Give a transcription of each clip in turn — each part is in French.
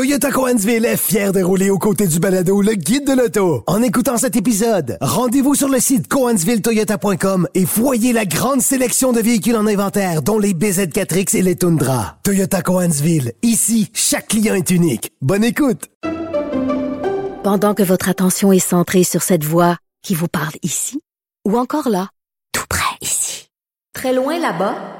Toyota Coansville est fier de rouler aux côtés du balado Le Guide de l'auto. En écoutant cet épisode, rendez-vous sur le site coansvilletoyota.com et voyez la grande sélection de véhicules en inventaire, dont les BZ4X et les Tundra. Toyota Coansville, ici, chaque client est unique. Bonne écoute! Pendant que votre attention est centrée sur cette voix qui vous parle ici, ou encore là, tout près ici, très loin là-bas,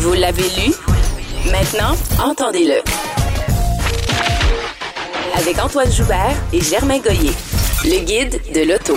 Vous l'avez lu? Maintenant, entendez-le. Avec Antoine Joubert et Germain Goyer. Le guide de l'auto.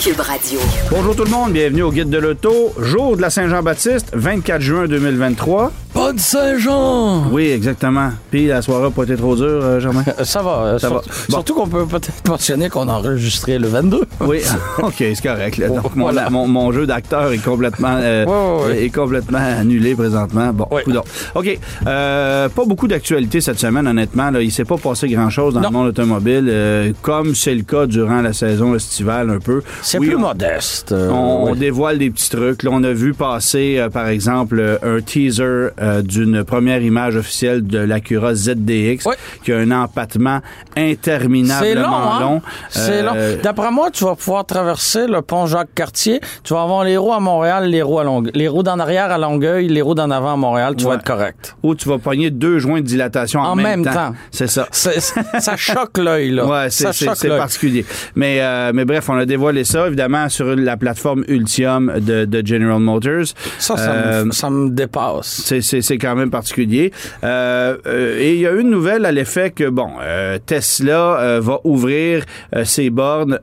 Cube Radio. Bonjour tout le monde, bienvenue au Guide de l'Auto. Jour de la Saint-Jean-Baptiste, 24 juin 2023. Bonne Saint-Jean! Oui, exactement. Puis la soirée n'a pas été trop dure, euh, Germain? Ça va. euh, Ça sur- va. Bon. Surtout qu'on peut peut-être mentionner qu'on a enregistré le 22. Oui, ok, c'est correct. là. Donc, mon, Voilà. mon- mon jeu d'acteur est complètement, euh, Ouais, ouais, ouais. est complètement annulé présentement. Bon, coudonc. OK. Euh, pas beaucoup d'actualités cette semaine, honnêtement. Là. Il s'est pas passé grand-chose dans Non. le monde automobile, euh, comme c'est le cas durant la saison estivale un peu. C'est Oui, plus on- modeste. euh, On, dévoile des petits trucs. Là, on a vu passer, euh, par exemple, euh, un teaser euh, d'une première image officielle de l'Acura ZDX Oui. qui a un empattement C'est interminablement long, hein? long. C'est Euh, long. D'après moi, tu vas pouvoir traverser le pont Jacques-Cartier. Tu vas avoir les roues à Montréal, les roues à Longueuil. Les roues d'en arrière à Longueuil, les roues d'en avant à Montréal. Tu Ouais. vas être correct. Où tu vas pogner deux joints de dilatation en, En même temps. C'est ça. C'est- ça choque l'œil, là. Ouais, c'est c'est- c'est particulier. Mais, euh, mais bref, on a dévoilé ça, évidemment, sur la plateforme Ultium de, de General Motors. Ça, ça, Euh, me, ça me dépasse. C'est, c'est, quand même particulier. Euh, euh, et il y a une nouvelle à l'effet que, bon, euh, Tesla euh, va ouvrir ses bornes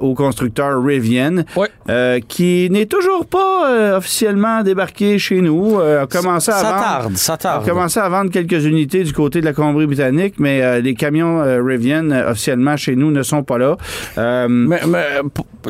au constructeur Rivian, Ouais. qui n'est toujours pas officiellement débarqué chez nous. A commencé à Ça vendre, tarde, ça a tarde. commencé à vendre quelques unités du côté de la Colombie-Britannique, mais les camions Rivian officiellement chez nous ne sont pas là. Mais,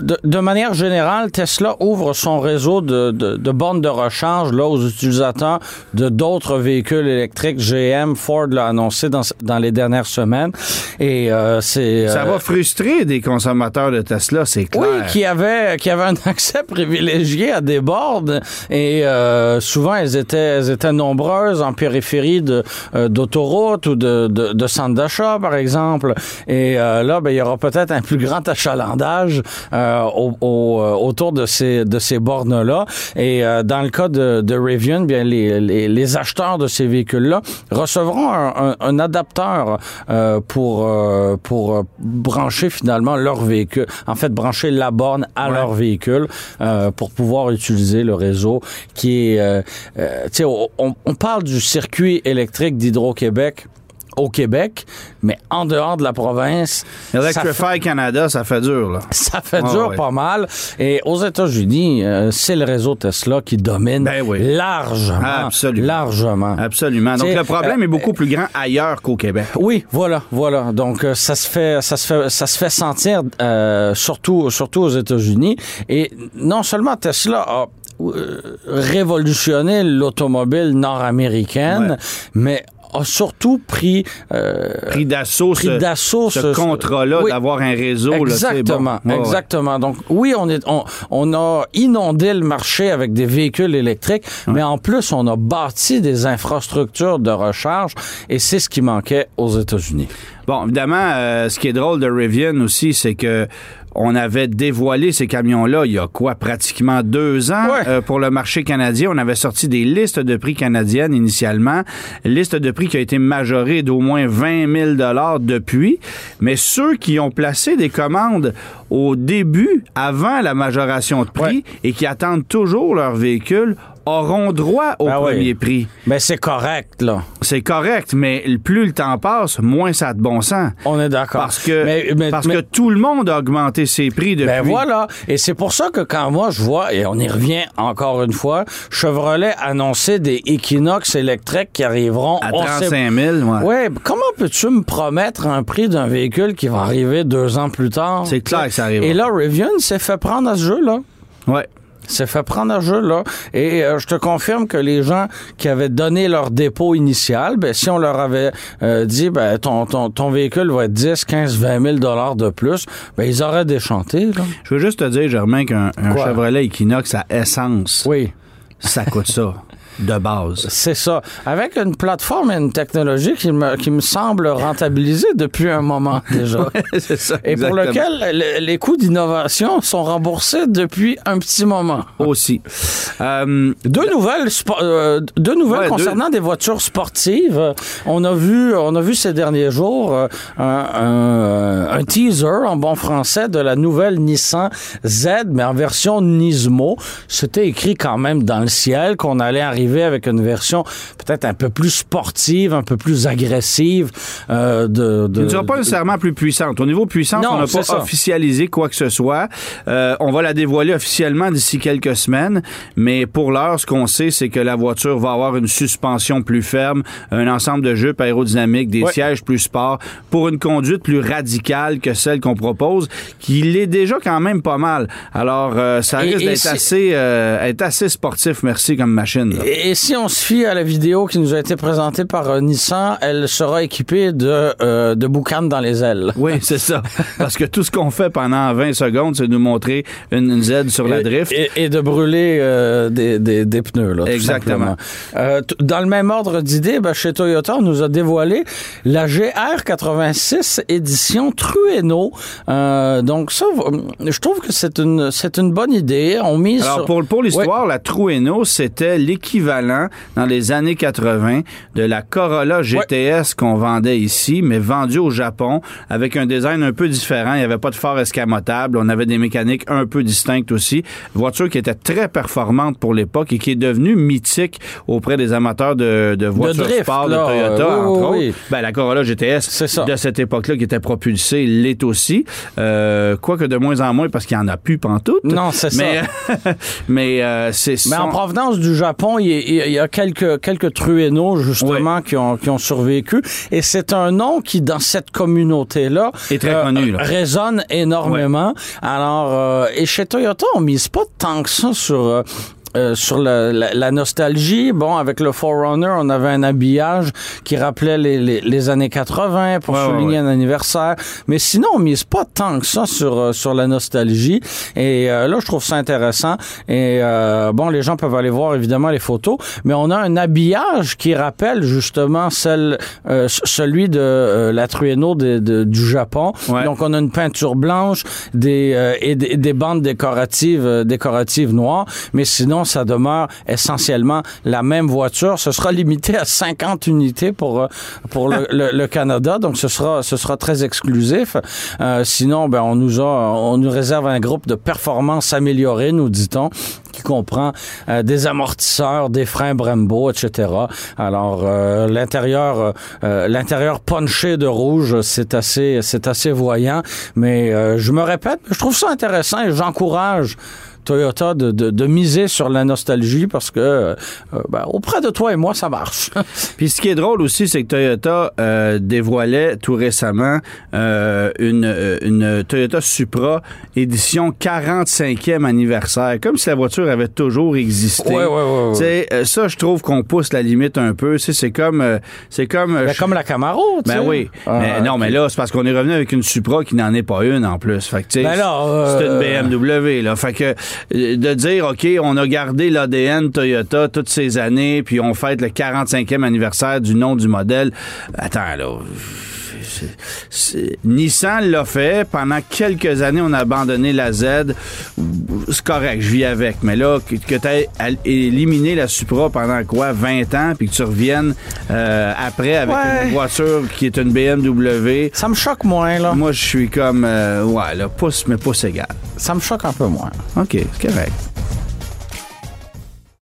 de, de manière générale, Tesla ouvre son réseau de, de, de bornes de recharge là, aux utilisateurs de d'autres véhicules électriques. GM, Ford l'a annoncé dans, dans les dernières semaines. Et euh, c'est... ça euh, va frustrer des consommateurs de Tesla, c'est clair. Oui, qui avait qui avait un accès privilégié à des bornes et euh, souvent elles étaient elles étaient nombreuses en périphérie de euh, d'autoroutes ou de, de de centres d'achat par exemple et euh, là ben il y aura peut-être un plus grand achalandage euh, au, au- autour de ces de ces bornes là et euh, dans le cas de, de Rivian bien les, les les acheteurs de ces véhicules là recevront un, un, un adapteur euh, pour euh, pour euh, brancher finalement leur véhicule en fait brancher la borne à leur véhicule euh, pour pouvoir utiliser le réseau qui est tu sais on, on parle du circuit électrique d'Hydro-Québec au Québec, mais en dehors de la province, ça fait- Electrify Canada, ça fait dur, là. ça fait Ah, dur ouais. pas mal. Et aux États-Unis, euh, c'est le réseau Tesla qui domine Ben oui. largement. Absolument. Largement. Absolument. Donc le problème euh, est beaucoup plus grand ailleurs qu'au Québec. Oui, voilà, voilà. Donc euh, ça se fait, ça se fait, ça se fait sentir euh, surtout, surtout aux États-Unis. Et non seulement Tesla a euh, révolutionné l'automobile nord-américaine, Ouais. mais a surtout pris euh, Pris d'assaut, ce, ce contrat-là oui. d'avoir un réseau. là, Exactement, bon. Exactement. Donc oui, on est, on, on a inondé le marché avec des véhicules électriques, mais en plus on a bâti des infrastructures de recharge et c'est ce qui manquait aux États-Unis. Bon, évidemment, euh, ce qui est drôle de Rivian aussi, c'est que on avait dévoilé ces camions-là il y a quoi, pratiquement deux ans Ouais. euh, pour le marché canadien. On avait sorti des listes de prix canadiennes initialement, liste de prix qui a été majorée d'au moins 20 000 dollars depuis. Mais ceux qui ont placé des commandes au début, avant la majoration de prix, et qui attendent toujours leur véhicule, auront droit au Ben oui. premier prix. Mais c'est correct, là. C'est correct, mais plus le temps passe, moins ça a de bon sens. On est d'accord. Parce que, Mais- mais- parce mais- que tout le monde a augmenté ses prix depuis. Ben voilà. Et c'est pour ça que quand moi je vois, et on y revient encore une fois, Chevrolet annoncer des Equinox électriques qui arriveront À on sait- 35 000, ouais. Ouais, comment peux-tu me promettre un prix d'un véhicule qui va arriver deux ans plus tard? C'est clair que ça arrivera. Et là, Rivian s'est fait prendre à ce jeu-là. Ouais. S'est fait prendre à jeu, là. Et euh, je te confirme que les gens qui avaient donné leur dépôt initial, ben, si on leur avait euh, dit, ben, ton, ton, ton véhicule va être 10, 15, 20 000 dollars de plus, ben, ils auraient déchanté, là. Je veux juste te dire, Germain, qu'un? Chevrolet Equinox à essence, Oui. ça coûte ça, de base. C'est ça. Avec une plateforme et une technologie qui me, qui me semble rentabilisée depuis un moment déjà. c'est ça. Et pour lequel le- les coûts d'innovation sont remboursés depuis un petit moment. Aussi. Euh, Deux nouvelles, spo- euh, deux nouvelles Ouais, concernant des voitures sportives. On a vu, on a vu ces derniers jours euh, un, un- un teaser en bon français de la nouvelle Nissan Z, mais en version Nismo. C'était écrit quand même dans le ciel qu'on allait arriver avec une version peut-être un peu plus sportive, un peu plus agressive. Euh, de, de, Elle ne sera pas nécessairement plus puissante. Au niveau puissance, Non, on n'a pas ça. officialisé quoi que ce soit. Euh, on va la dévoiler officiellement d'ici quelques semaines, mais pour l'heure, ce qu'on sait, c'est que la voiture va avoir une suspension plus ferme, un ensemble de jupes aérodynamiques, des Ouais. sièges plus sport, pour une conduite plus radicale que celle qu'on propose, qui l'est déjà quand même pas mal. Alors, euh, ça risque d'être assez, euh, être assez sportif, merci, comme machine. là. Et, et si on se fie à la vidéo qui nous a été présentée par euh, Nissan, elle sera équipée de, euh, de boucanes dans les ailes. Oui, c'est ça. Parce que tout ce qu'on fait pendant 20 secondes, c'est de nous montrer une, une Z sur la drift. Et, et de brûler euh, des, des, des pneus, là, Exactement. Euh, dans le même ordre d'idée, ben, chez Toyota, on nous a dévoilé la GR86 édition Trueno. Donc ça, je trouve que c'est une, une bonne idée. On mise Alors, sur- pour, pour l'histoire, la Trueno, c'était l'équivalent dans les années 80 de la Corolla GTS qu'on vendait ici, mais vendue au Japon avec un design un peu différent. Il n'y avait pas de phare escamotable. On avait des mécaniques un peu distinctes aussi. Voiture qui était très performante pour l'époque et qui est devenue mythique auprès des amateurs de, de voitures drift, sport de. Toyota, Oui, entre oui, autres. Ben, la Corolla GTS de cette époque-là qui était propulsée l'est aussi. Euh, quoique de moins en moins parce qu'il n'y en a plus pantoute. Non, c'est ça. Mais, mais euh, c'est Mais en provenance du Japon, il il y a quelques, quelques truénos, justement, qui, ont, qui ont survécu. Et c'est un nom qui, dans cette communauté-là, Est très connu, là. résonne énormément. Alors, euh, et chez Toyota, on mise pas tant que ça sur... euh, sur la, la- la nostalgie, bon, avec le Forerunner, on avait un habillage qui rappelait les, les- les années 80 pour Ouais, souligner ouais. un anniversaire. Mais sinon, on mise pas tant que ça sur, euh, sur la nostalgie. Et euh, là, je trouve ça intéressant. Et euh, bon, les gens peuvent aller voir évidemment les photos, mais on a un habillage qui rappelle justement celle, euh, celui de euh, la Trueno de- de- du Japon. Ouais. Donc, on a une peinture blanche des, euh, et des, des bandes décoratives, euh, décoratives noires. Mais sinon, ça demeure essentiellement la même voiture. Ce sera limité à 50 unités pour, euh, pour le, Canada. Donc, ce sera, ce sera très exclusif. Euh, sinon, ben, on nous a, on nous réserve un groupe de performance améliorée, nous dit-on, qui comprend euh, des amortisseurs, des freins Brembo, etc. Alors, l'intérieur, euh, l'intérieur punché de rouge, c'est assez, c'est assez voyant. Mais je me répète, je trouve ça intéressant et j'encourage Toyota de, de, de miser sur la nostalgie parce que euh, ben, auprès de toi et moi, ça marche. Puis ce qui est drôle aussi, c'est que Toyota euh, dévoilait tout récemment euh, une, euh, une Toyota Supra édition 45e anniversaire, comme si la voiture avait toujours existé. Ouais, ouais, ouais, ouais. Tu sais, euh, ça, je trouve qu'on pousse la limite un peu. Tu sais, C'est comme... euh, c'est comme... euh, Ben, je- comme la Camaro, tu Ben sais. oui. Ah, mais non, mais là, c'est parce qu'on est revenu avec une Supra qui n'en est pas une en plus. Fait que, Ben euh, c'est une BMW, là. Fait que euh, de dire, OK, on a gardé l'ADN Toyota toutes ces années, puis on fête le 45e anniversaire du nom du modèle. Attends, là. Nissan l'a fait. Pendant quelques années, on a abandonné la Z. C'est correct, je vis avec. Mais là, que, que tu aies éliminé la Supra pendant quoi, 20 ans, puis que tu reviennes euh, après avec Ouais. une voiture qui est une BMW. Ça me choque moins, là. Moi, je suis comme, euh, ouais, là, pouce, mais pouce égal. Ça me choque un peu moins. OK, c'est correct.